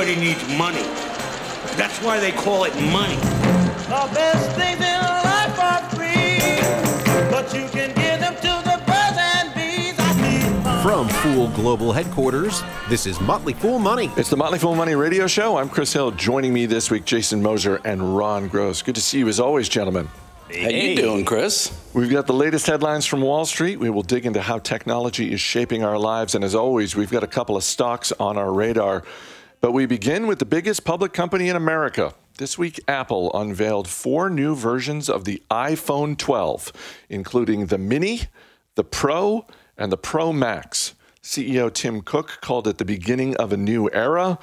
Everybody needs money. That's why they call it money. The best things in life are free, but you can give them to the birds and bees. I need money. From Fool Global Headquarters, this is Motley Fool Money. It's the Motley Fool Money Radio Show. I'm Chris Hill. Joining me this week, Jason Moser and Ron Gross. Good to see you as always, gentlemen. How you doing, Chris? We've got the latest headlines from Wall Street. We will dig into how technology is shaping our lives. And as always, we've got a couple of stocks on our radar. But we begin with the biggest public company in America. This week, Apple unveiled four new versions of the iPhone 12, including the Mini, the Pro, and the Pro Max. CEO Tim Cook called it the beginning of a new era.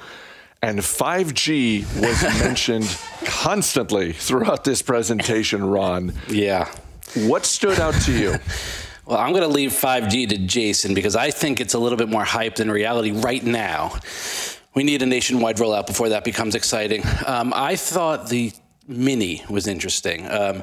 And 5G was mentioned constantly throughout this presentation, Ron. Yeah. What stood out to you? Well, I'm going to leave 5G to Jason because I think it's a little bit more hype than reality right now. We need a nationwide rollout before that becomes exciting. Um, I thought the Mini was interesting. Um,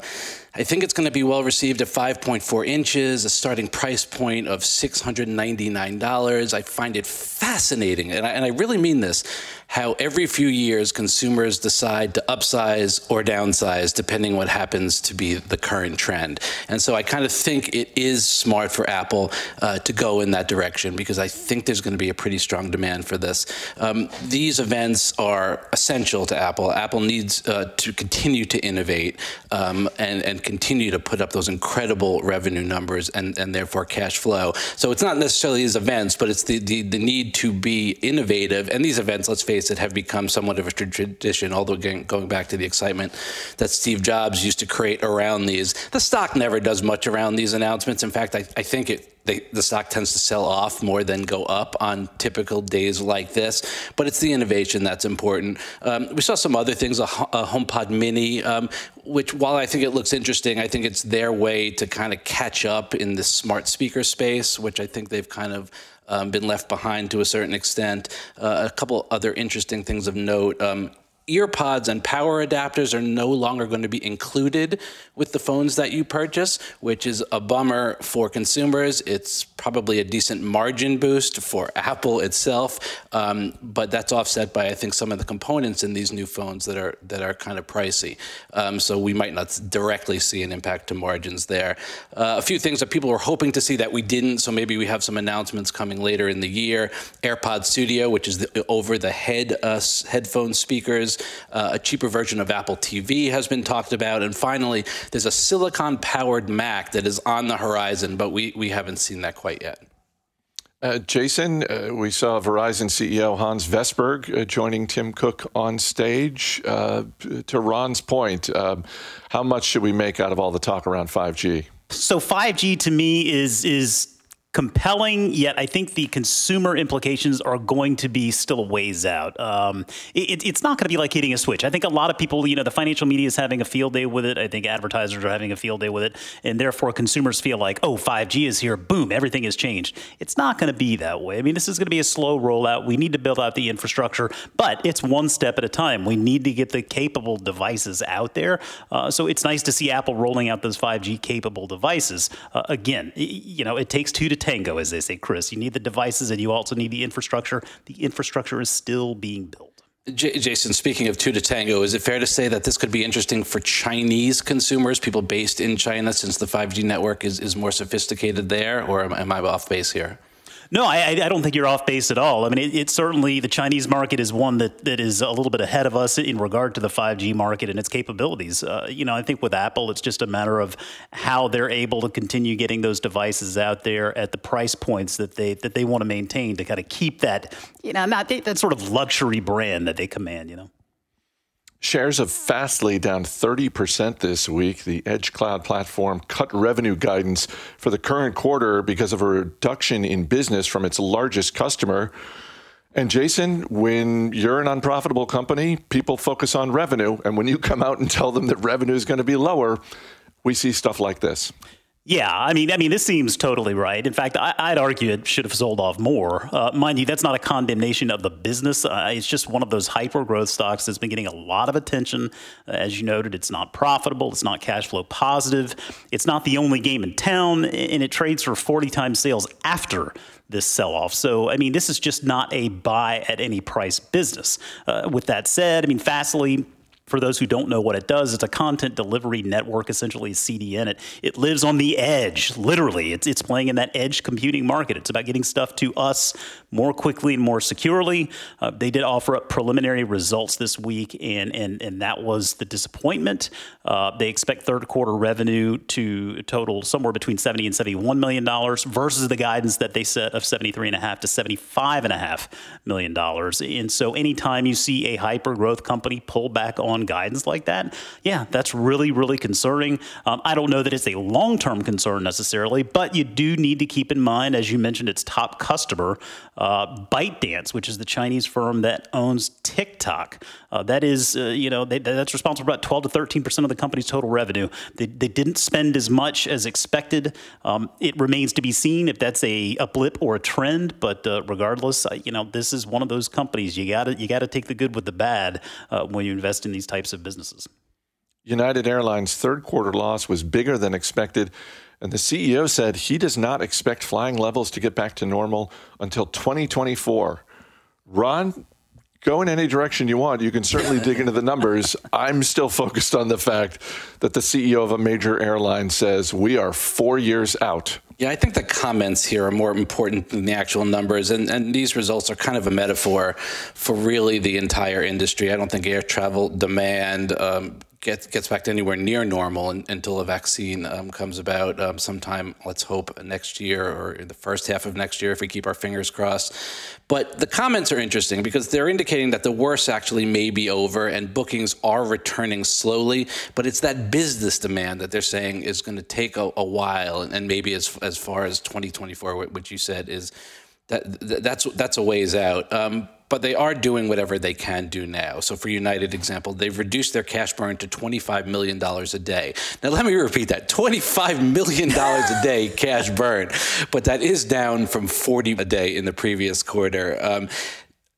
I think it's going to be well received at 5.4 inches, a starting price point of $699. I find it fascinating, and I, and I really mean this, how every few years consumers decide to upsize or downsize depending what happens to be the current trend. And so I kind of think it is smart for Apple uh, to go in that direction because I think there's going to be a pretty strong demand for this. Um, these events are essential to Apple. Apple needs uh, to continue to innovate um, and, and continue to put up those incredible revenue numbers and, and therefore cash flow. So it's not necessarily these events, but it's the, the, the need to be innovative. And these events, let's face it, have become somewhat of a tradition, although again, going back to the excitement that Steve Jobs used to create around these. The stock never does much around these announcements. In fact, I, I think it they, the stock tends to sell off more than go up on typical days like this. But it's the innovation that's important. Um, we saw some other things, a, a HomePod Mini, um, which while I think it looks interesting, I think it's their way to kind of catch up in the smart speaker space, which I think they've kind of um, been left behind to a certain extent. Uh, a couple other interesting things of note. Um, earpods and power adapters are no longer going to be included with the phones that you purchase, which is a bummer for consumers. It's probably a decent margin boost for Apple itself, um, but that's offset by I think some of the components in these new phones that are that are kind of pricey. Um, so we might not directly see an impact to margins there. Uh, a few things that people were hoping to see that we didn't, so maybe we have some announcements coming later in the year. AirPod Studio, which is the over-the-head uh, headphone speakers. Uh, a cheaper version of Apple TV has been talked about. And finally, there's a silicon powered Mac that is on the horizon, but we, we haven't seen that quite yet. Uh, Jason, uh, we saw Verizon CEO Hans Vestberg uh, joining Tim Cook on stage. Uh, to Ron's point, um, how much should we make out of all the talk around 5G? So 5G to me is is compelling, yet I think the consumer implications are going to be still a ways out. Um, it, it's not going to be like hitting a switch. I think a lot of people, you know, the financial media is having a field day with it. I think advertisers are having a field day with it. And therefore, consumers feel like, oh, 5G is here. Boom, everything has changed. It's not going to be that way. I mean, this is going to be a slow rollout. We need to build out the infrastructure, but it's one step at a time. We need to get the capable devices out there. Uh, so it's nice to see Apple rolling out those 5G capable devices. Uh, again, you know, it takes two to tango, as they say, Chris. You need the devices and you also need the infrastructure. The infrastructure is still being built. J- Jason, speaking of two to tango, is it fair to say that this could be interesting for Chinese consumers, people based in China, since the 5G network is, is more sophisticated there, or am, am I off base here? No, I, I don't think you're off base at all. I mean, it, it's certainly the Chinese market is one that, that is a little bit ahead of us in regard to the 5G market and its capabilities. Uh, you know, I think with Apple, it's just a matter of how they're able to continue getting those devices out there at the price points that they that they want to maintain to kind of keep that, you know, not that sort of luxury brand that they command. You know. Shares of Fastly down 30% this week. The Edge Cloud platform cut revenue guidance for the current quarter because of a reduction in business from its largest customer. And Jason, when you're an unprofitable company, people focus on revenue. And when you come out and tell them that revenue is going to be lower, we see stuff like this. Yeah, I mean, I mean, this seems totally right. In fact, I, would argue it should have sold off more. Uh, mind you, that's not a condemnation of the business. Uh, it's just one of those hyper growth stocks that's been getting a lot of attention. Uh, as you noted, it's not profitable, it's not cash flow positive, it's not the only game in town, and it trades for 40 times sales after this sell off. So, I mean, this is just not a buy at any price business. Uh, with that said, I mean, Fastly for those who don't know what it does, it's a content delivery network, essentially a CDN. It, it lives on the edge, literally. It's, it's playing in that edge computing market. It's about getting stuff to us more quickly and more securely. Uh, they did offer up preliminary results this week, and, and, and that was the disappointment. Uh, they expect third quarter revenue to total somewhere between 70 and 71 million dollars versus the guidance that they set of 73 and a to 75 and a half million dollars. And so anytime you see a hyper growth company pull back on on guidance like that, yeah, that's really, really concerning. Um, I don't know that it's a long term concern necessarily, but you do need to keep in mind, as you mentioned, its top customer, uh, ByteDance, which is the Chinese firm that owns TikTok. Uh, that is, uh, you know, they, that's responsible for about 12 to 13 percent of the company's total revenue. They, they didn't spend as much as expected. Um, it remains to be seen if that's a, a blip or a trend. But uh, regardless, uh, you know, this is one of those companies you got to you got to take the good with the bad uh, when you invest in these types of businesses. United Airlines' third quarter loss was bigger than expected. And the CEO said he does not expect flying levels to get back to normal until 2024. Ron, go in any direction you want. You can certainly dig into the numbers. I'm still focused on the fact that the CEO of a major airline says we are four years out. Yeah, I think the comments here are more important than the actual numbers. And, and these results are kind of a metaphor for really the entire industry. I don't think air travel demand um, gets gets back to anywhere near normal in, until a vaccine um, comes about um, sometime. Let's hope next year or in the first half of next year, if we keep our fingers crossed. But the comments are interesting because they're indicating that the worst actually may be over and bookings are returning slowly. But it's that business demand that they're saying is going to take a, a while and, and maybe as as far as 2024, which you said is that that's that's a ways out. Um, but they are doing whatever they can do now. So for United example, they've reduced their cash burn to $25 million a day. Now let me repeat that, $25 million a day cash burn, but that is down from 40 a day in the previous quarter. Um,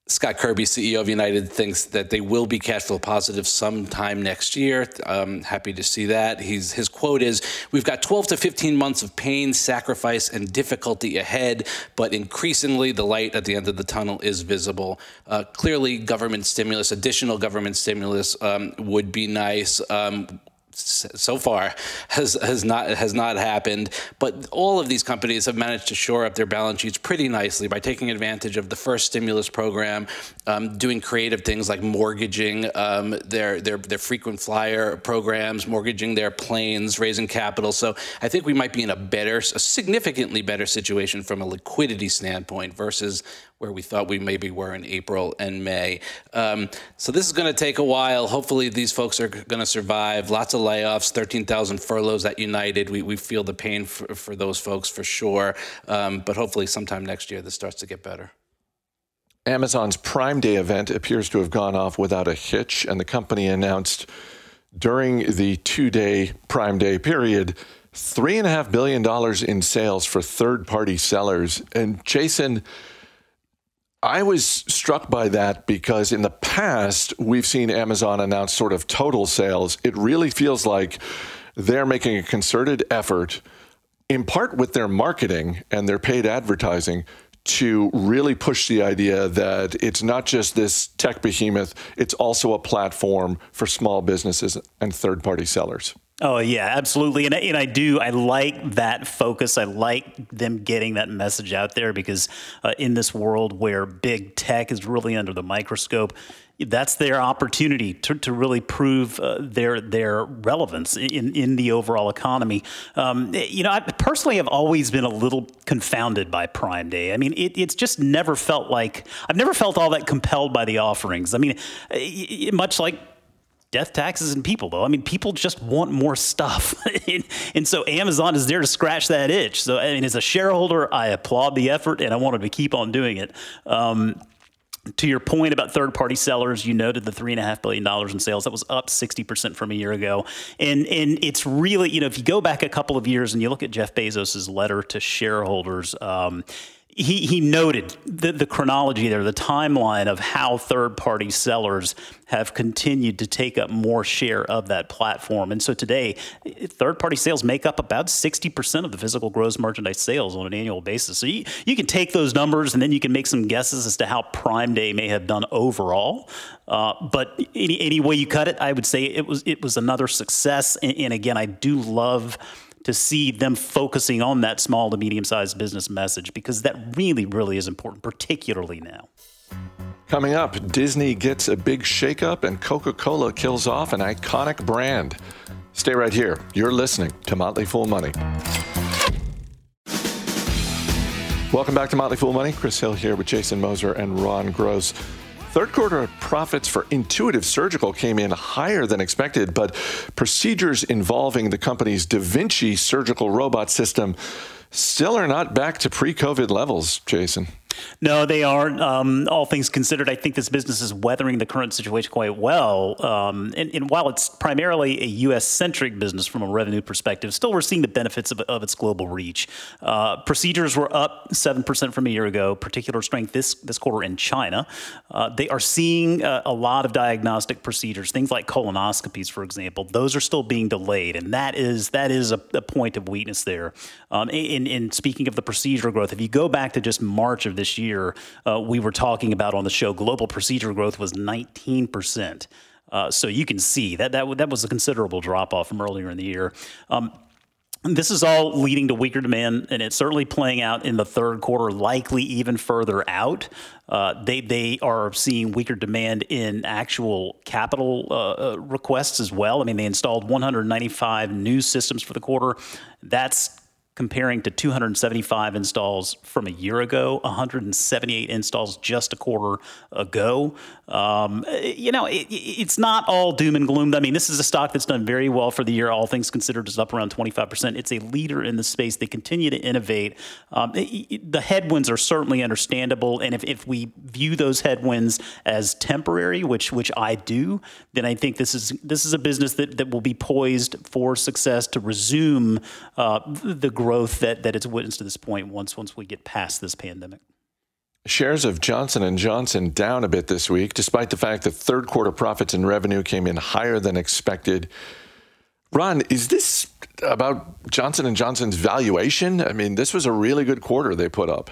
Scott Kirby, CEO of United, thinks that they will be cash flow positive sometime next year. Um, happy to see that. He's, his quote is We've got 12 to 15 months of pain, sacrifice, and difficulty ahead, but increasingly the light at the end of the tunnel is visible. Uh, clearly, government stimulus, additional government stimulus um, would be nice. Um, so far has has not has not happened. But all of these companies have managed to shore up their balance sheets pretty nicely by taking advantage of the first stimulus program, um, doing creative things like mortgaging um, their their their frequent flyer programs, mortgaging their planes, raising capital. So I think we might be in a better, a significantly better situation from a liquidity standpoint versus where we thought we maybe were in April and May. Um, so this is going to take a while. Hopefully, these folks are going to survive. Lots of layoffs, 13,000 furloughs at United. We, we feel the pain for, for those folks for sure. Um, but hopefully, sometime next year, this starts to get better. Amazon's Prime Day event appears to have gone off without a hitch, and the company announced during the two day Prime Day period $3.5 billion in sales for third party sellers. And Jason, I was struck by that because in the past, we've seen Amazon announce sort of total sales. It really feels like they're making a concerted effort, in part with their marketing and their paid advertising, to really push the idea that it's not just this tech behemoth, it's also a platform for small businesses and third party sellers. Oh yeah, absolutely, and I, and I do. I like that focus. I like them getting that message out there because uh, in this world where big tech is really under the microscope, that's their opportunity to, to really prove uh, their their relevance in, in the overall economy. Um, you know, I personally have always been a little confounded by Prime Day. I mean, it, it's just never felt like I've never felt all that compelled by the offerings. I mean, much like death taxes and people though i mean people just want more stuff and, so amazon is there to scratch that itch so i mean as a shareholder i applaud the effort and i wanted to keep on doing it um, to your point about third party sellers, you noted the three and a half billion dollars in sales. That was up 60% from a year ago. And and it's really, you know, if you go back a couple of years and you look at Jeff Bezos's letter to shareholders, um, he, he noted the, the chronology there, the timeline of how third party sellers have continued to take up more share of that platform. And so today, third party sales make up about 60% of the physical gross merchandise sales on an annual basis. So you, you can take those numbers and then you can make some guesses as to how Prime Day may have done overall. Uh, but any, any way you cut it, I would say it was, it was another success. and, and again, I do love to see them focusing on that small to medium sized business message because that really, really is important, particularly now. Coming up, Disney gets a big shakeup and Coca Cola kills off an iconic brand. Stay right here. You're listening to Motley Fool Money. Welcome back to Motley Fool Money. Chris Hill here with Jason Moser and Ron Gross. Third quarter profits for Intuitive Surgical came in higher than expected, but procedures involving the company's Da Vinci surgical robot system still are not back to pre COVID levels, Jason. No, they aren't. Um, all things considered, I think this business is weathering the current situation quite well. Um, and, and, while it's primarily a U.S. centric business from a revenue perspective, still we're seeing the benefits of, of its global reach. Uh, procedures were up seven percent from a year ago. Particular strength this this quarter in China. Uh, they are seeing uh, a lot of diagnostic procedures, things like colonoscopies, for example. Those are still being delayed, and that is that is a, a point of weakness there. Um, in, in speaking of the procedure growth, if you go back to just March of this year, uh, we were talking about on the show, global procedure growth was 19%. Uh, so you can see that, that that was a considerable drop off from earlier in the year. Um, this is all leading to weaker demand, and it's certainly playing out in the third quarter, likely even further out. Uh, they they are seeing weaker demand in actual capital uh, uh requests as well. I mean, they installed 195 new systems for the quarter. That's comparing to 275 installs from a year ago, 178 installs just a quarter ago. Um, you know, it, it's not all doom and gloom. I mean, this is a stock that's done very well for the year. All things considered, is up around 25%. It's a leader in the space. They continue to innovate. Um, it, the headwinds are certainly understandable, and if, if we view those headwinds as temporary, which which I do, then I think this is this is a business that, that will be poised for success to resume uh, the growth growth that, that it's witnessed to this point once once we get past this pandemic. Shares of Johnson & Johnson down a bit this week despite the fact that third quarter profits and revenue came in higher than expected. Ron, is this about Johnson & Johnson's valuation? I mean, this was a really good quarter they put up.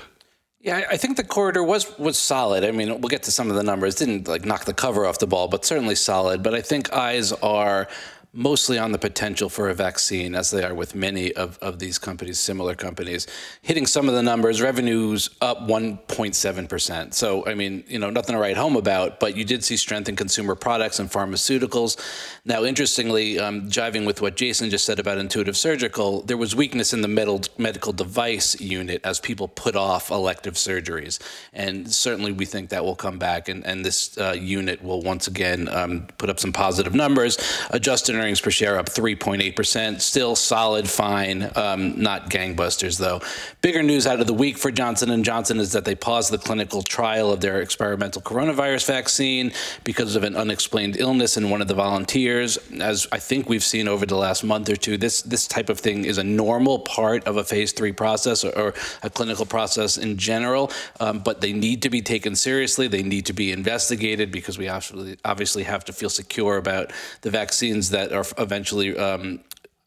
Yeah, I think the corridor was was solid. I mean, we'll get to some of the numbers. Didn't like knock the cover off the ball, but certainly solid. But I think eyes are mostly on the potential for a vaccine, as they are with many of, of these companies, similar companies. Hitting some of the numbers, revenues up 1.7%. So, I mean, you know, nothing to write home about, but you did see strength in consumer products and pharmaceuticals. Now, interestingly, um, jiving with what Jason just said about Intuitive Surgical, there was weakness in the medical, medical device unit as people put off elective surgeries. And certainly we think that will come back, and, and this uh, unit will once again um, put up some positive numbers. Adjusted earnings per share up 3.8%. Still solid, fine, um, not gangbusters though. Bigger news out of the week for Johnson & Johnson is that they paused the clinical trial of their experimental coronavirus vaccine because of an unexplained illness in one of the volunteers. As I think we've seen over the last month or two, this, this type of thing is a normal part of a phase three process or, or a clinical process in general, um, but they need to be taken seriously. They need to be investigated because we obviously have to feel secure about the vaccines that are eventually um,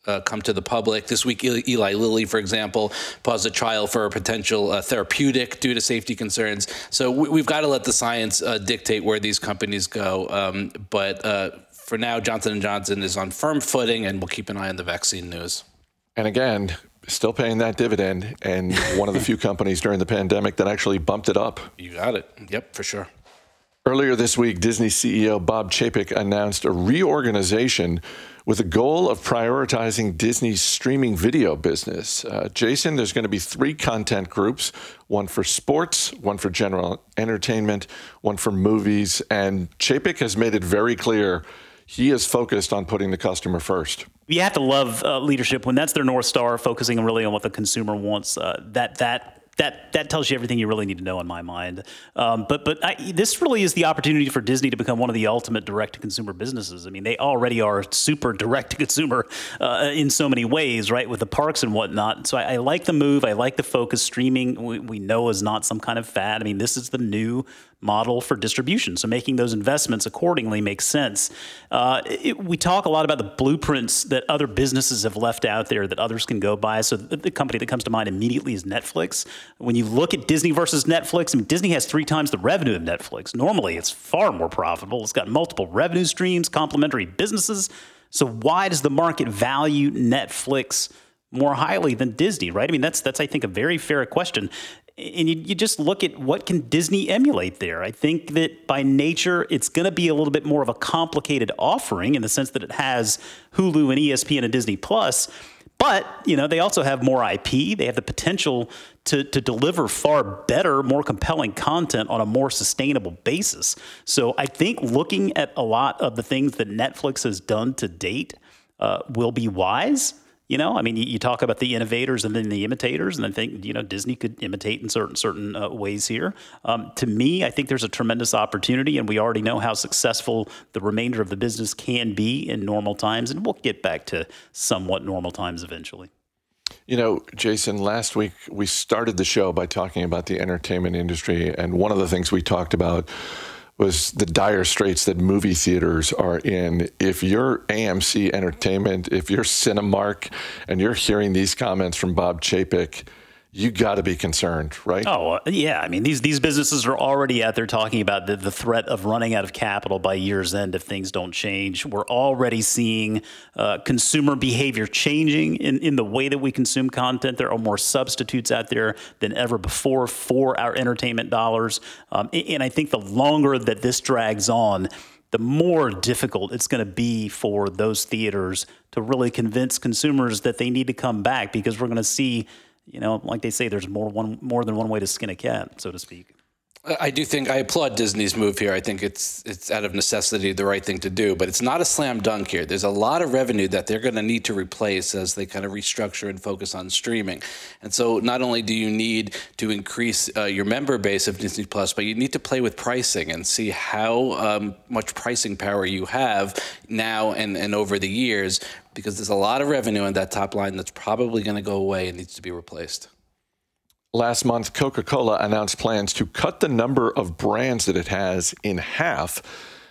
uh, come to the public. This week, Eli Lilly, for example, paused a trial for a potential uh, therapeutic due to safety concerns. So we, have got to let the science uh, dictate where these companies go. Um, but uh, for now, Johnson & Johnson is on firm footing, and we'll keep an eye on the vaccine news. And again, still paying that dividend, and one of the few companies during the pandemic that actually bumped it up. You got it. Yep, for sure. Earlier this week, Disney CEO Bob Chapek announced a reorganization with a goal of prioritizing Disney's streaming video business. Uh, Jason, there's going to be three content groups one for sports, one for general entertainment, one for movies. And Chapek has made it very clear he is focused on putting the customer first. You have to love uh, leadership when that's their North Star, focusing really on what the consumer wants. Uh, that, that that that tells you everything you really need to know in my mind. Um, but but I, this really is the opportunity for Disney to become one of the ultimate direct to consumer businesses. I mean, they already are super direct to consumer uh, in so many ways, right, with the parks and whatnot. So I, I like the move. I like the focus. Streaming we, we know is not some kind of fad. I mean, this is the new model for distribution. So making those investments accordingly makes sense. Uh, it, we talk a lot about the blueprints that other businesses have left out there that others can go by. So the, the, company that comes to mind immediately is Netflix. When you look at Disney versus Netflix, I mean, Disney has three times the revenue of Netflix. Normally, it's far more profitable. It's got multiple revenue streams, complementary businesses. So why does the market value Netflix? more highly than Disney, right? I mean, that's that's I think a very fair question and you, you, just look at what can Disney emulate there. I think that by nature, it's going to be a little bit more of a complicated offering in the sense that it has Hulu and ESPN and Disney Plus. But you know they also have more IP. They have the potential to, to deliver far better, more compelling content on a more sustainable basis. So I think looking at a lot of the things that Netflix has done to date uh, will be wise. You know, I mean, you, talk about the innovators and then the imitators, and I think you know Disney could imitate in certain certain uh, ways here. Um, to me, I think there's a tremendous opportunity, and we already know how successful the remainder of the business can be in normal times, and we'll get back to somewhat normal times eventually. You know, Jason, last week we started the show by talking about the entertainment industry, and one of the things we talked about was the dire straits that movie theaters are in. If you're AMC Entertainment, if you're Cinemark, and you're hearing these comments from Bob Chapek, you got to be concerned, right? Oh, uh, yeah. I mean, these these businesses are already out there talking about the, the threat of running out of capital by year's end if things don't change. We're already seeing uh, consumer behavior changing in, in the way that we consume content. There are more substitutes out there than ever before for our entertainment dollars. Um, and I think the longer that this drags on, the more difficult it's going to be for those theaters to really convince consumers that they need to come back because we're going to see you know, like they say, there's more one more than one way to skin a cat, so to speak. I do think I applaud Disney's move here. I think it's it's out of necessity the right thing to do, but it's not a slam dunk here. There's a lot of revenue that they're going to need to replace as they kind of restructure and focus on streaming. And so, not only do you need to increase uh, your member base of Disney Plus, but you need to play with pricing and see how um, much pricing power you have now and and over the years, because there's a lot of revenue in that top line that's probably going to go away and needs to be replaced. Last month, Coca Cola announced plans to cut the number of brands that it has in half.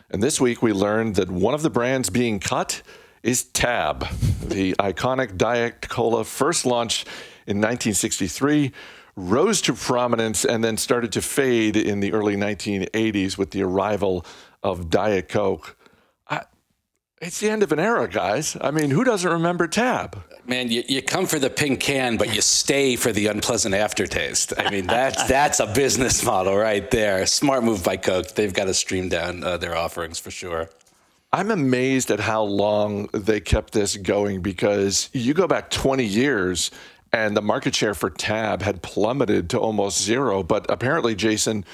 And this week, we learned that one of the brands being cut is Tab, the iconic Diet Cola first launched in 1963, rose to prominence, and then started to fade in the early 1980s with the arrival of Diet Coke. It's the end of an era, guys. I mean, who doesn't remember Tab? Man, you, you come for the pink can, but you stay for the unpleasant aftertaste. I mean, that's that's a business model right there. Smart move by Coke. They've got to stream down uh, their offerings for sure. I'm amazed at how long they kept this going because you go back 20 years and the market share for Tab had plummeted to almost zero. But apparently, Jason,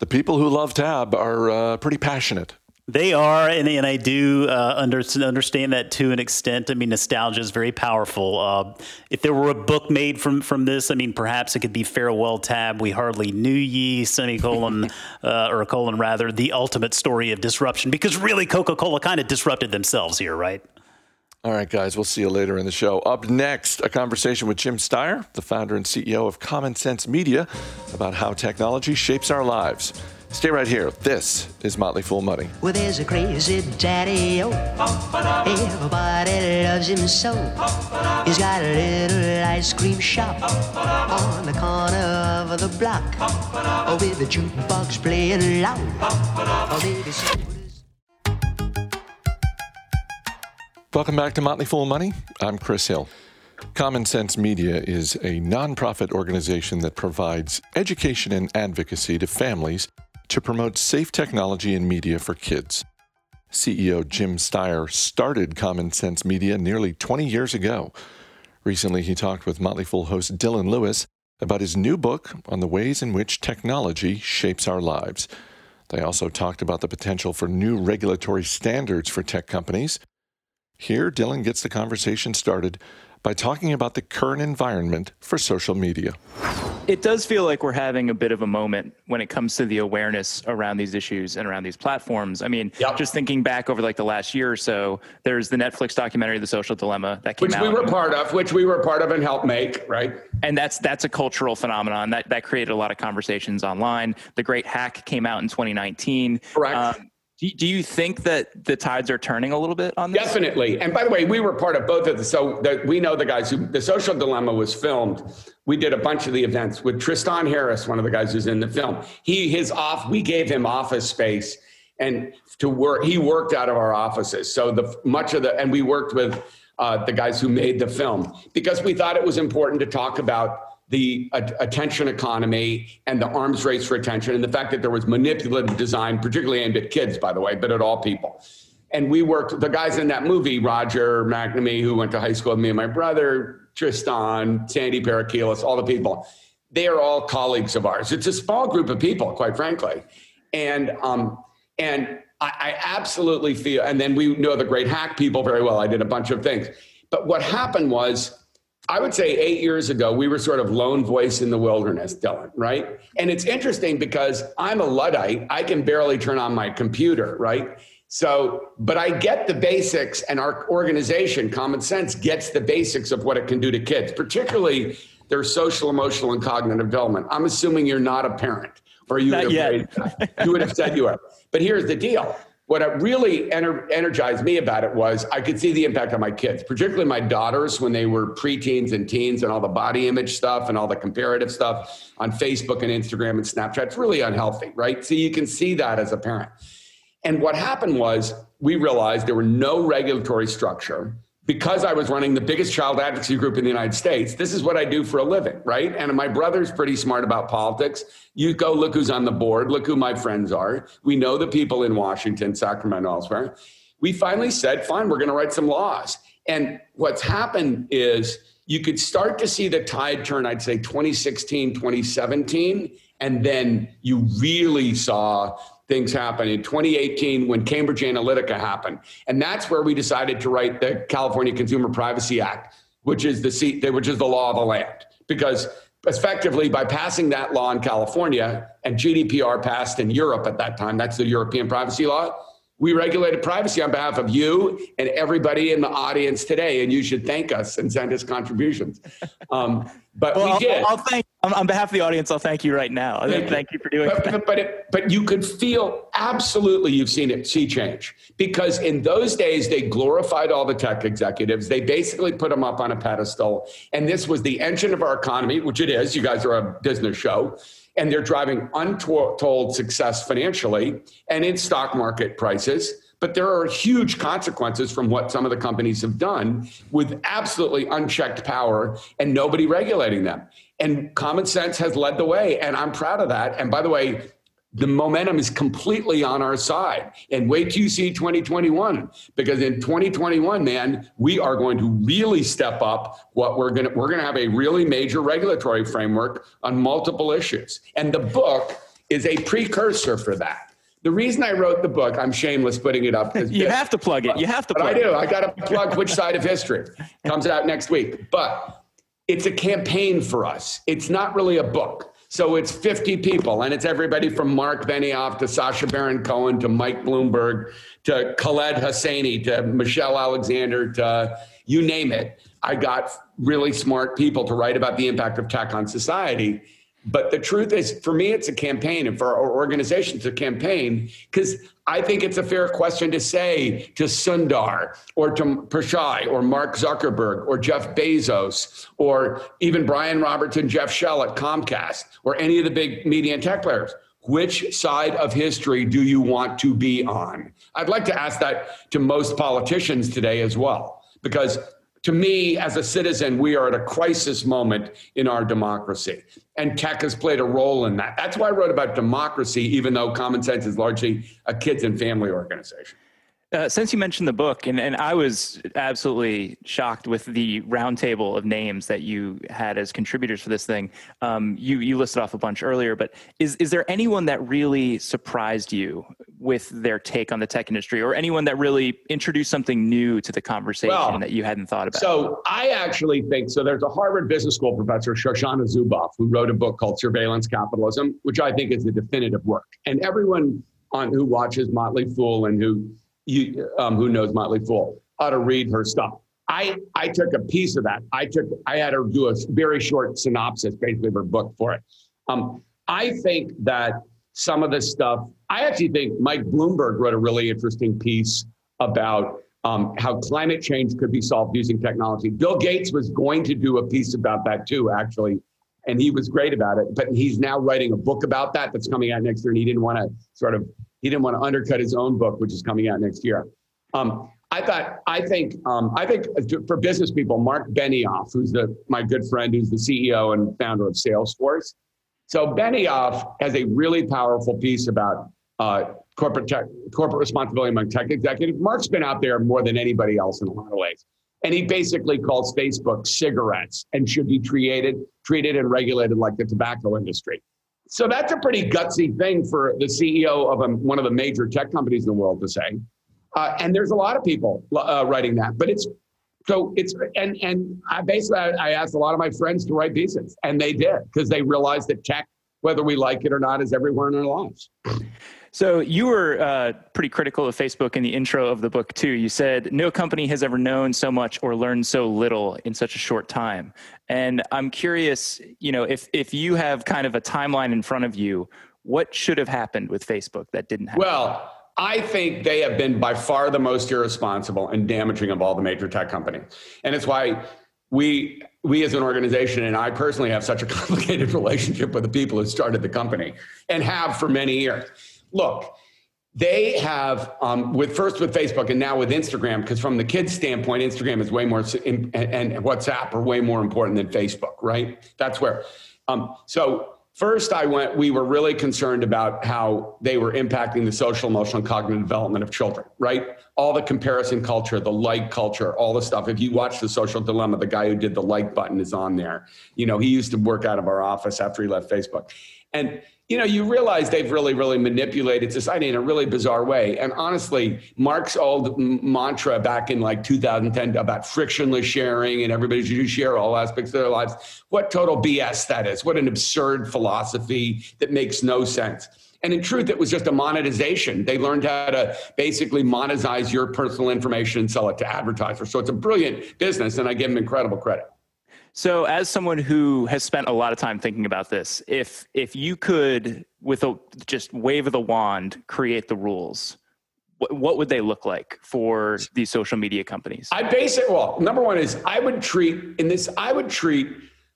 the people who love Tab are uh, pretty passionate. They are, and, and I do uh, under, understand that to an extent. I mean, nostalgia is very powerful. Uh, if there were a book made from from this, I mean, perhaps it could be Farewell Tab. We hardly knew ye, semicolon, uh, or a colon rather, the ultimate story of disruption. Because really, Coca Cola kind of disrupted themselves here, right? All right, guys, we'll see you later in the show. Up next, a conversation with Jim Steyer, the founder and CEO of Common Sense Media, about how technology shapes our lives. Stay right here. This is Motley Fool Money. Well, there's a crazy daddy, oh. Everybody loves him so. He's got a little ice cream shop on the corner of the block. Oh, with the jukebox playing loud. Oh, baby, Welcome back to Motley Fool Money. I'm Chris Hill. Common Sense Media is a nonprofit organization that provides education and advocacy to families to promote safe technology and media for kids. CEO Jim Steyer started Common Sense Media nearly 20 years ago. Recently, he talked with Motley Fool host Dylan Lewis about his new book on the ways in which technology shapes our lives. They also talked about the potential for new regulatory standards for tech companies. Here, Dylan gets the conversation started by talking about the current environment for social media. It does feel like we're having a bit of a moment when it comes to the awareness around these issues and around these platforms. I mean, Yep. just thinking back over like the last year or so, there's the Netflix documentary, The Social Dilemma, that came Which out. Which we were part of, which we were part of and helped make, right? and that's that's a cultural phenomenon that that created a lot of conversations online. The Great Hack came out in 2019. Correct. Um, do, you think that the tides are turning a little bit on this? Definitely. And by the way, we were part of both of the, so the, we know the guys who, the social dilemma was filmed. We did a bunch of the events with Tristan Harris, one of the guys who's in the film. He, his off, we gave him office space and to work, he worked out of our offices. So the much of the, and we worked with uh, the guys who made the film because we thought it was important to talk about the attention economy and the arms race for attention and the fact that there was manipulative design, particularly aimed at kids, by the way, but at all people. And we worked, the guys in that movie, Roger McNamee, who went to high school with me and my brother, Tristan, Sandy Parakilas, all the people, they are all colleagues of ours. It's a small group of people, quite frankly. And, um, and I, I absolutely feel, and then we know the great hack people very well. I did a bunch of things. But what happened was, I would say eight years ago, we were sort of lone voice in the wilderness, Dylan, right? And it's interesting because I'm a Luddite. I can barely turn on my computer, right? So, but I get the basics, and our organization, Common Sense, gets the basics of what it can do to kids, particularly their social, emotional, and cognitive development. I'm assuming you're not a parent, or you would have you would have said you are. But here's the deal. What really ener- energized me about it was I could see the impact on my kids, particularly my daughters when they were preteens and teens and all the body image stuff and all the comparative stuff on Facebook and Instagram and Snapchat. It's really unhealthy, right? So you can see that as a parent. And what happened was we realized there were no regulatory structure. Because I was running the biggest child advocacy group in the United States, this is what I do for a living, right? And my brother's pretty smart about politics. You go look who's on the board, look who my friends are. We know the people in Washington, Sacramento, elsewhere. We finally said, fine, we're going to write some laws. And what's happened is you could start to see the tide turn, I'd say 2016, 2017. And then you really saw things happen in 2018 when Cambridge Analytica happened. And that's where we decided to write the California Consumer Privacy Act, which is the which is the law of the land. Because effectively by passing that law in California and GDPR passed in Europe at that time, that's the European privacy law. We regulated privacy on behalf of you and everybody in the audience today, and you should thank us and send us contributions. Um, but Well, we I'll, did. I'll thank on, on behalf of the audience. I'll thank you right now. Thank, thank you for doing but, that. But it, but you could feel absolutely you've seen it see change because in those days they glorified all the tech executives. They basically put them up on a pedestal, and this was the engine of our economy, which it is. You guys are a business show. And they're driving untold success financially and in stock market prices. But there are huge consequences from what some of the companies have done with absolutely unchecked power and nobody regulating them. And common sense has led the way. And I'm proud of that. And by the way, the momentum is completely on our side. And wait till you see 2021, because in 2021, man, we are going to really step up what we're going to, we're going to have a really major regulatory framework on multiple issues. And the book is a precursor for that. The reason I wrote the book, I'm shameless putting it up. You have to plug it. You have to but I do. it. I got to plug which side of history comes out next week. But it's a campaign for us. It's not really a book. So it's 50 people, and it's everybody from Mark Benioff to Sacha Baron Cohen to Mike Bloomberg to Khaled Hosseini to Michelle Alexander to you name it. I got really smart people to write about the impact of tech on society. But the truth is, for me, it's a campaign, and for our organization, it's a campaign because I think it's a fair question to say to Sundar or to Pichai or Mark Zuckerberg or Jeff Bezos or even Brian Robertson, Jeff Shell at Comcast or any of the big media and tech players. Which side of history do you want to be on? I'd like to ask that to most politicians today as well, because to me, as a citizen, we are at a crisis moment in our democracy. And tech has played a role in that. That's why I wrote about democracy, even though Common Sense is largely a kids and family organization. Uh, since you mentioned the book, and, and I was absolutely shocked with the roundtable of names that you had as contributors for this thing. Um, you you listed off a bunch earlier, but is is there anyone that really surprised you with their take on the tech industry, or anyone that really introduced something new to the conversation Well, that you hadn't thought about? So I actually think so. There's a Harvard Business School professor, Shoshana Zuboff, who wrote a book called Surveillance Capitalism, which I think is the definitive work. And everyone on who watches Motley Fool and who you um, who knows Motley Fool ought to read her stuff. I I took a piece of that. I took I had her do a very short synopsis, basically of her book for it. Um, I think that some of this stuff. I actually think Mike Bloomberg wrote a really interesting piece about um, how climate change could be solved using technology. Bill Gates was going to do a piece about that too, actually, and he was great about it. But he's now writing a book about that that's coming out next year, and he didn't want to sort of he didn't want to undercut his own book, which is coming out next year. Um, I thought I think um, I think for business people, Mark Benioff, who's the my good friend, who's the CEO and founder of Salesforce. So Benioff has a really powerful piece about uh, corporate tech, corporate responsibility among tech executives. Mark's been out there more than anybody else in a lot of ways. And he basically calls Facebook cigarettes and should be treated, treated and regulated like the tobacco industry. So that's a pretty gutsy thing for the CEO of a, one of the major tech companies in the world to say. Uh, and there's a lot of people uh, writing that, but it's so it's and and I basically I, I asked a lot of my friends to write pieces, and they did because they realized that tech, whether we like it or not, is everywhere in our lives. So you were uh, pretty critical of Facebook in the intro of the book too. You said no company has ever known so much or learned so little in such a short time. And I'm curious, you know, if if you have kind of a timeline in front of you, what should have happened with Facebook that didn't happen? Well, I think they have been by far the most irresponsible and damaging of all the major tech companies. And it's why we we as an organization and I personally have such a complicated relationship with the people who started the company and have for many years. Look, they have um, with first with Facebook and now with Instagram because from the kids' standpoint, Instagram is way more and, and WhatsApp are way more important than Facebook, right? That's where. Um, so First, I went, we were really concerned about how they were impacting the social, emotional, and cognitive development of children, right? All the comparison culture, the like culture, all the stuff. If you watch The Social Dilemma, the guy who did the like button is on there. You know, he used to work out of our office after he left Facebook. And you know, you realize they've really, really manipulated society in a really bizarre way. And honestly, Mark's old mantra back in like 2010 about frictionless sharing and everybody should share all aspects of their lives, what total BS that is. What an absurd philosophy that makes no sense. And in truth, it was just a monetization. They learned how to basically monetize your personal information and sell it to advertisers. So it's a brilliant business, and I give them incredible credit. So, as someone who has spent a lot of time thinking about this, if if you could, with a just wave of the wand, create the rules, what, would they look like for these social media companies? I base it well. Number one is I would treat in this. I would treat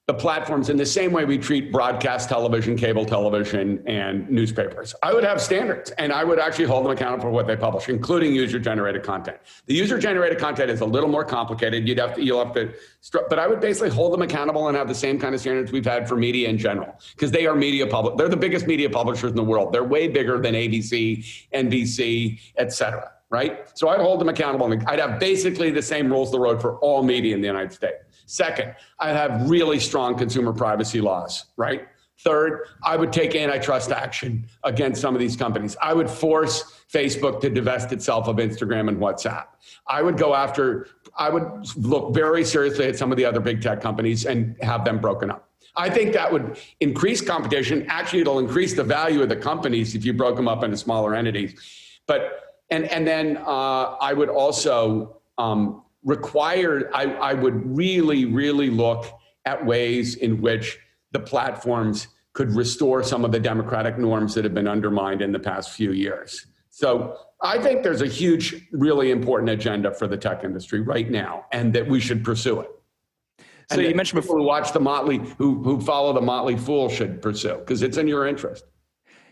the platforms in the same way we treat broadcast television, cable television, and newspapers. I would have standards and I would actually hold them accountable for what they publish, including user generated content. The user generated content is a little more complicated. You'd have to, you'll have to, but I would basically hold them accountable and have the same kind of standards we've had for media in general, because they are media public. They're the biggest media publishers in the world. They're way bigger than ABC, NBC, et cetera right? So I'd hold them accountable. and I'd have basically the same rules of the road for all media in the United States. Second, I'd have really strong consumer privacy laws, right? Third, I would take antitrust action against some of these companies. I would force Facebook to divest itself of Instagram and WhatsApp. I would go after, I would look very seriously at some of the other big tech companies and have them broken up. I think that would increase competition. Actually, it'll increase the value of the companies if you broke them up into smaller entities. But and and then uh, I would also um, require. I, I would really really look at ways in which the platforms could restore some of the democratic norms that have been undermined in the past few years. So I think there's a huge, really important agenda for the tech industry right now, and that we should pursue it. So and you mentioned before, who watch the Motley, who who follow the Motley Fool, should pursue because it's in your interest.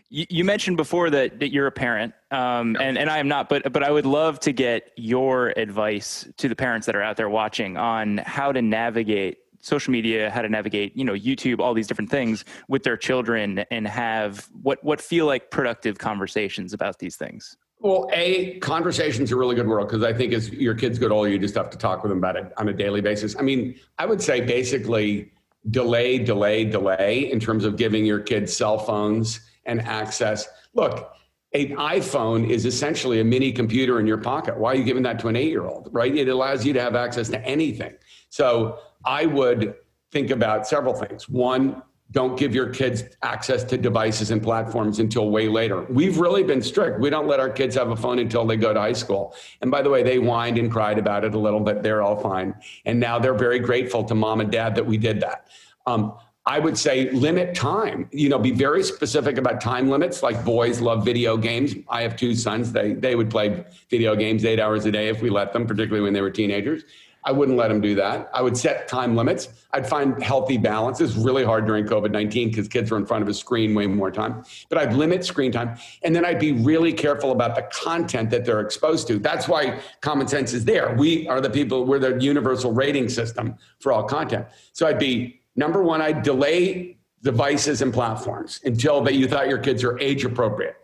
You, you mentioned before that, that you're a parent, um, and and I am not, but but I would love to get your advice to the parents that are out there watching on how to navigate social media, how to navigate, you know, YouTube, all these different things with their children, and have what what feel like productive conversations about these things. Well, a conversation's a really good word because I think as your kids get older, you just have to talk with them about it on a daily basis. I mean, I would say basically delay, delay, delay in terms of giving your kids cell phones and access. Look, an iPhone is essentially a mini computer in your pocket. Why are you giving that to an eight year old, right? It allows you to have access to anything. So I would think about several things. One, don't give your kids access to devices and platforms until way later. We've really been strict. We don't let our kids have a phone until they go to high school. And by the way, they whined and cried about it a little, but they're all fine. And now they're very grateful to mom and dad that we did that. Um, I would say limit time. You know, be very specific about time limits. Like boys love video games. I have two sons. They they would play video games eight hours a day if we let them, particularly when they were teenagers. I wouldn't let them do that. I would set time limits. I'd find healthy balance. It's really hard during COVID 19 because kids are in front of a screen way more time. But I'd limit screen time. And then I'd be really careful about the content that they're exposed to. That's why common sense is there. We are the people, we're the universal rating system for all content. So I'd be number one, I'd delay devices and platforms until that you thought your kids are age appropriate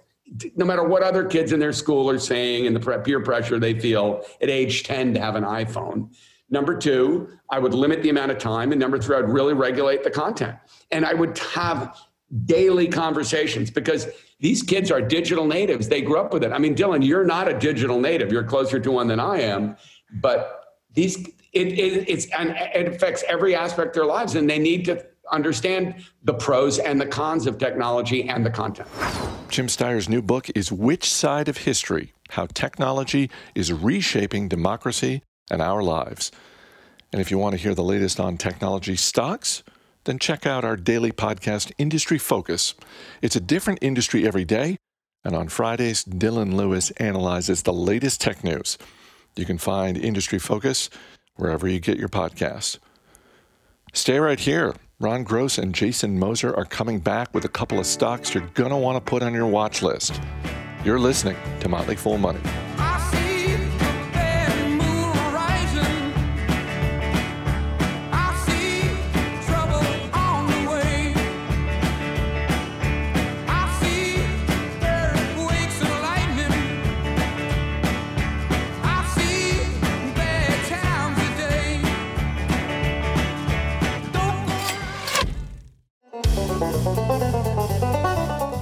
no matter what other kids in their school are saying and the peer pressure they feel at age 10 to have an iPhone. Number two, I would limit the amount of time. And number three, I'd really regulate the content. And I would have daily conversations because these kids are digital natives. They grew up with it. I mean, Dylan, you're not a digital native. You're closer to one than I am. But these, it, it, it's, and it affects every aspect of their lives. And they need to understand the pros and the cons of technology and the content. Jim Steyer's new book is Which Side of History? How Technology is Reshaping Democracy and Our Lives. And if you want to hear the latest on technology stocks, then check out our daily podcast, Industry Focus. It's a different industry every day, and on Fridays, Dylan Lewis analyzes the latest tech news. You can find Industry Focus wherever you get your podcasts. Stay right here. Ron Gross and Jason Moser are coming back with a couple of stocks you're going to want to put on your watch list. You're listening to Motley Fool Money.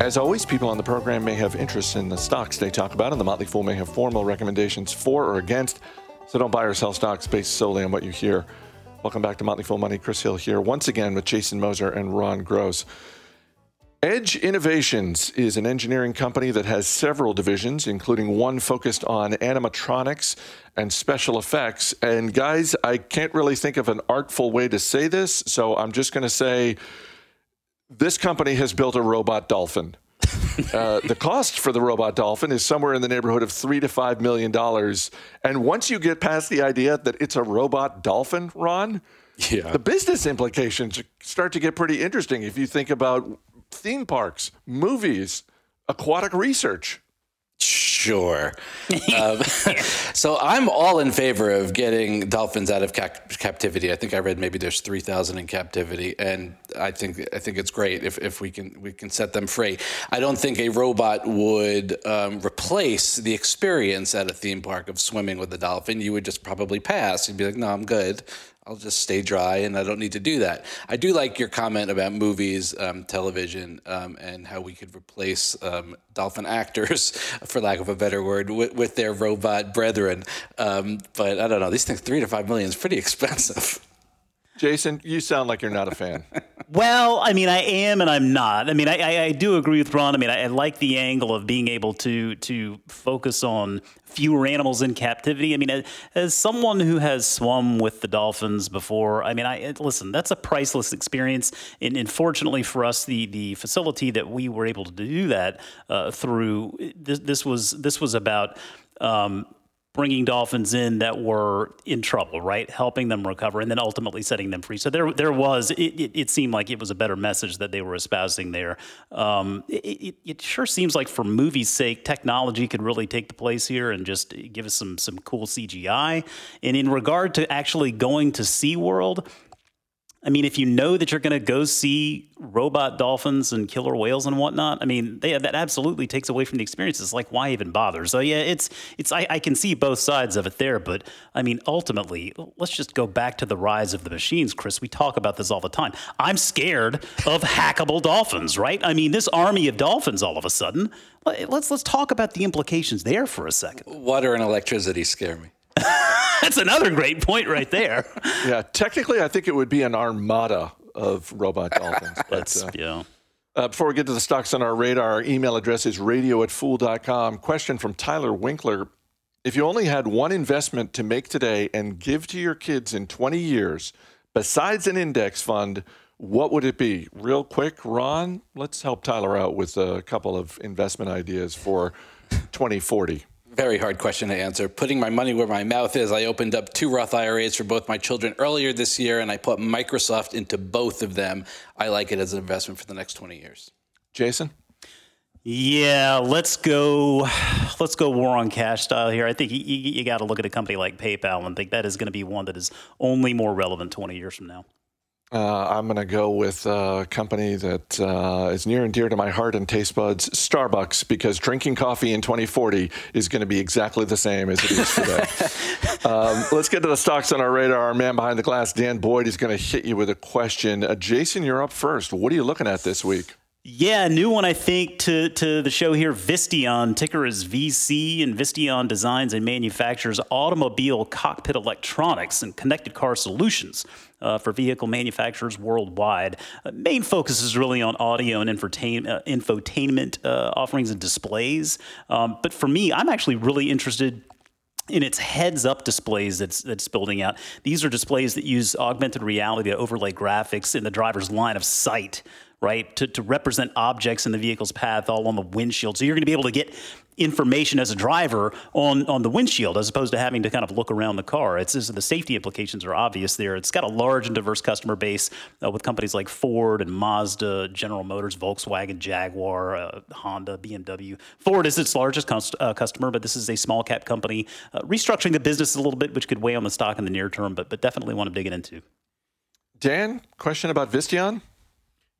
As always, people on the program may have interest in the stocks they talk about, and the Motley Fool may have formal recommendations for or against. So don't buy or sell stocks based solely on what you hear. Welcome back to Motley Fool Money. Chris Hill here once again with Jason Moser and Ron Gross. Edge Innovations is an engineering company that has several divisions, including one focused on animatronics and special effects. And guys, I can't really think of an artful way to say this, so I'm just going to say this company has built a robot dolphin. uh, the cost for the robot dolphin is somewhere in the neighborhood of three to five million dollars. And once you get past the idea that it's a robot dolphin, Ron, Yeah. the business implications start to get pretty interesting if you think about theme parks, movies, aquatic research. Sure. um, so I'm all in favor of getting dolphins out of cap- captivity. I think I read maybe there's 3,000 in captivity, and I think I think it's great if, if we can we can set them free. I don't think a robot would um, replace the experience at a theme park of swimming with a dolphin. You would just probably pass. You'd be like, no, I'm good. I'll just stay dry and I don't need to do that. I do like your comment about movies, um, television, um, and how we could replace um, dolphin actors, for lack of a better word, with, with their robot brethren. Um, but I don't know. These things, three to five million, is pretty expensive. Jason, you sound like you're not a fan. Well, I mean, I am and I'm not. I mean, I, I, I do agree with Ron. I mean, I, I like the angle of being able to to focus on fewer animals in captivity. I mean, as, as someone who has swum with the dolphins before, I mean, I listen. That's a priceless experience. And, and fortunately for us, the the facility that we were able to do that uh, through this, this was this was about. Um, bringing dolphins in that were in trouble, right? Helping them recover and then ultimately setting them free. So there, there was, it, it, it seemed like it was a better message that they were espousing there. Um, it, it, sure seems like for movie's sake, technology could really take the place here and just give us some, some cool CGI. And in regard to actually going to SeaWorld, I mean, if you know that you're going to go see robot dolphins and killer whales and whatnot, I mean, they, that absolutely takes away from the experience. It's like, why even bother? So yeah, it's it's I, I can see both sides of it there, but I mean, ultimately, let's just go back to the rise of the machines, Chris. We talk about this all the time. I'm scared of hackable dolphins, right? I mean, this army of dolphins all of a sudden. Let's let's talk about the implications there for a second. Water and electricity scare me. That's another great point right there. Yeah, technically, I think it would be an armada of robot dolphins. but, uh, yeah. Uh, before we get to the stocks on our radar, our email address is radio at fool.com. Question from Tyler Winkler. If you only had one investment to make today and give to your kids in 20 years, besides an index fund, what would it be? Real quick, Ron, let's help Tyler out with a couple of investment ideas for 2040. Very hard question to answer. Putting my money where my mouth is, I opened up two Roth IRAs for both my children earlier this year, and I put Microsoft into both of them. I like it as an investment for the next 20 years. Jason? Yeah, let's go. Let's go war on cash style here. I think you, you, you got to look at a company like PayPal and think that is going to be one that is only more relevant 20 years from now. Uh, I'm going to go with a company that uh, is near and dear to my heart and taste buds, Starbucks, because drinking coffee in 2040 is going to be exactly the same as it is today. um, let's get to the stocks on our radar. Our man behind the glass, Dan Boyd, is going to hit you with a question. Uh, Jason, you're up first. What are you looking at this week? Yeah, new one I think to to the show here. Visteon ticker is VC, and Visteon designs and manufactures automobile cockpit electronics and connected car solutions. Uh, for vehicle manufacturers worldwide. Uh, main focus is really on audio and infotain- uh, infotainment uh, offerings and displays. Um, but for me, I'm actually really interested in its heads up displays that's that's building out. These are displays that use augmented reality to overlay graphics in the driver's line of sight, right? To, to represent objects in the vehicle's path all on the windshield. So you're going to be able to get information as a driver on, on the windshield as opposed to having to kind of look around the car. It's, it's the safety implications are obvious there. It's got a large and diverse customer base uh, with companies like Ford and Mazda, General Motors, Volkswagen, Jaguar, uh, Honda, BMW. Ford is its largest uh, customer, but this is a small cap company uh, restructuring the business a little bit, which could weigh on the stock in the near term, but, but definitely want to dig it into. Dan, question about Visteon?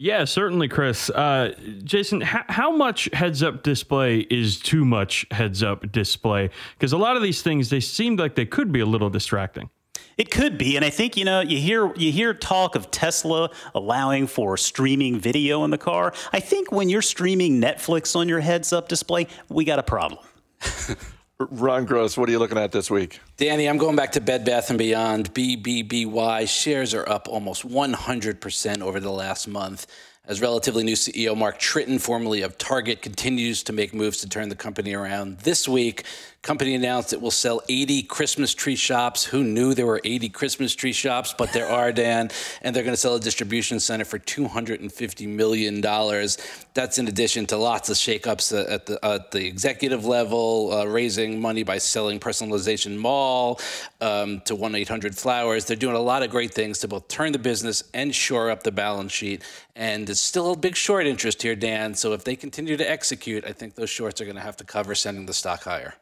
Yeah, certainly, Chris. Uh, Jason, h- how much heads up display is too much heads up display? Because a lot of these things, they seem like they could be a little distracting. It could be, and I think you know you hear you hear talk of Tesla allowing for streaming video in the car. I think when you're streaming Netflix on your heads-up display, we got a problem. Ron Gross, what are you looking at this week? Danny, I'm going back to Bed Bath and Beyond. BBBY shares are up almost 100% over the last month. As relatively new CEO Mark Tritton, formerly of Target, continues to make moves to turn the company around. This week, company announced it will sell 80 Christmas tree shops. Who knew there were 80 Christmas tree shops? But there are, Dan. And they're going to sell a distribution center for $250 million. That's in addition to lots of shakeups at the, at the executive level, uh, raising money by selling Personalization Mall um, to 1 800 Flowers. They're doing a lot of great things to both turn the business and shore up the balance sheet. And it's still a big short interest here, Dan. So if they continue to execute, I think those shorts are going to have to cover sending the stock higher.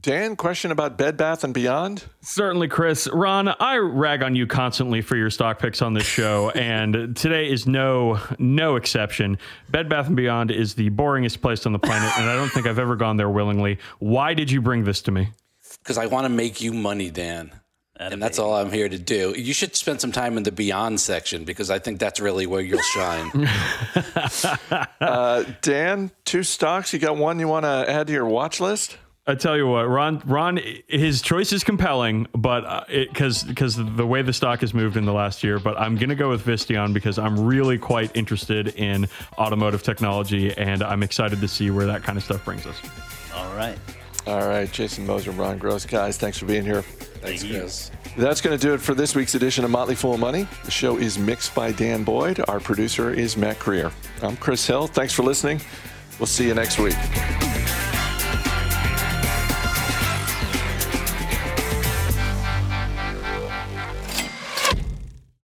Dan, question about Bed Bath and Beyond? Certainly, Chris. Ron, I rag on you constantly for your stock picks on this show, and today is no no exception. Bed Bath and Beyond is the boringest place on the planet, and I don't think I've ever gone there willingly. Why did you bring this to me? Because I want to make you money, Dan. And that's all I'm here to do. You should spend some time in the Beyond section because I think that's really where you'll shine. Uh, Dan, two stocks. You got one you want to add to your watch list? I tell you what, Ron. Ron, his choice is compelling, but uh, because because the way the stock has moved in the last year. But I'm gonna go with Visteon because I'm really quite interested in automotive technology, and I'm excited to see where that kind of stuff brings us. All right. All right, Jason Moser, Ron Gross, guys, thanks for being here. Thanks, guys. That's going to do it for this week's edition of Motley Fool Money. The show is mixed by Dan Boyd. Our producer is Mac Greer. I'm Chris Hill. Thanks for listening. We'll see you next week.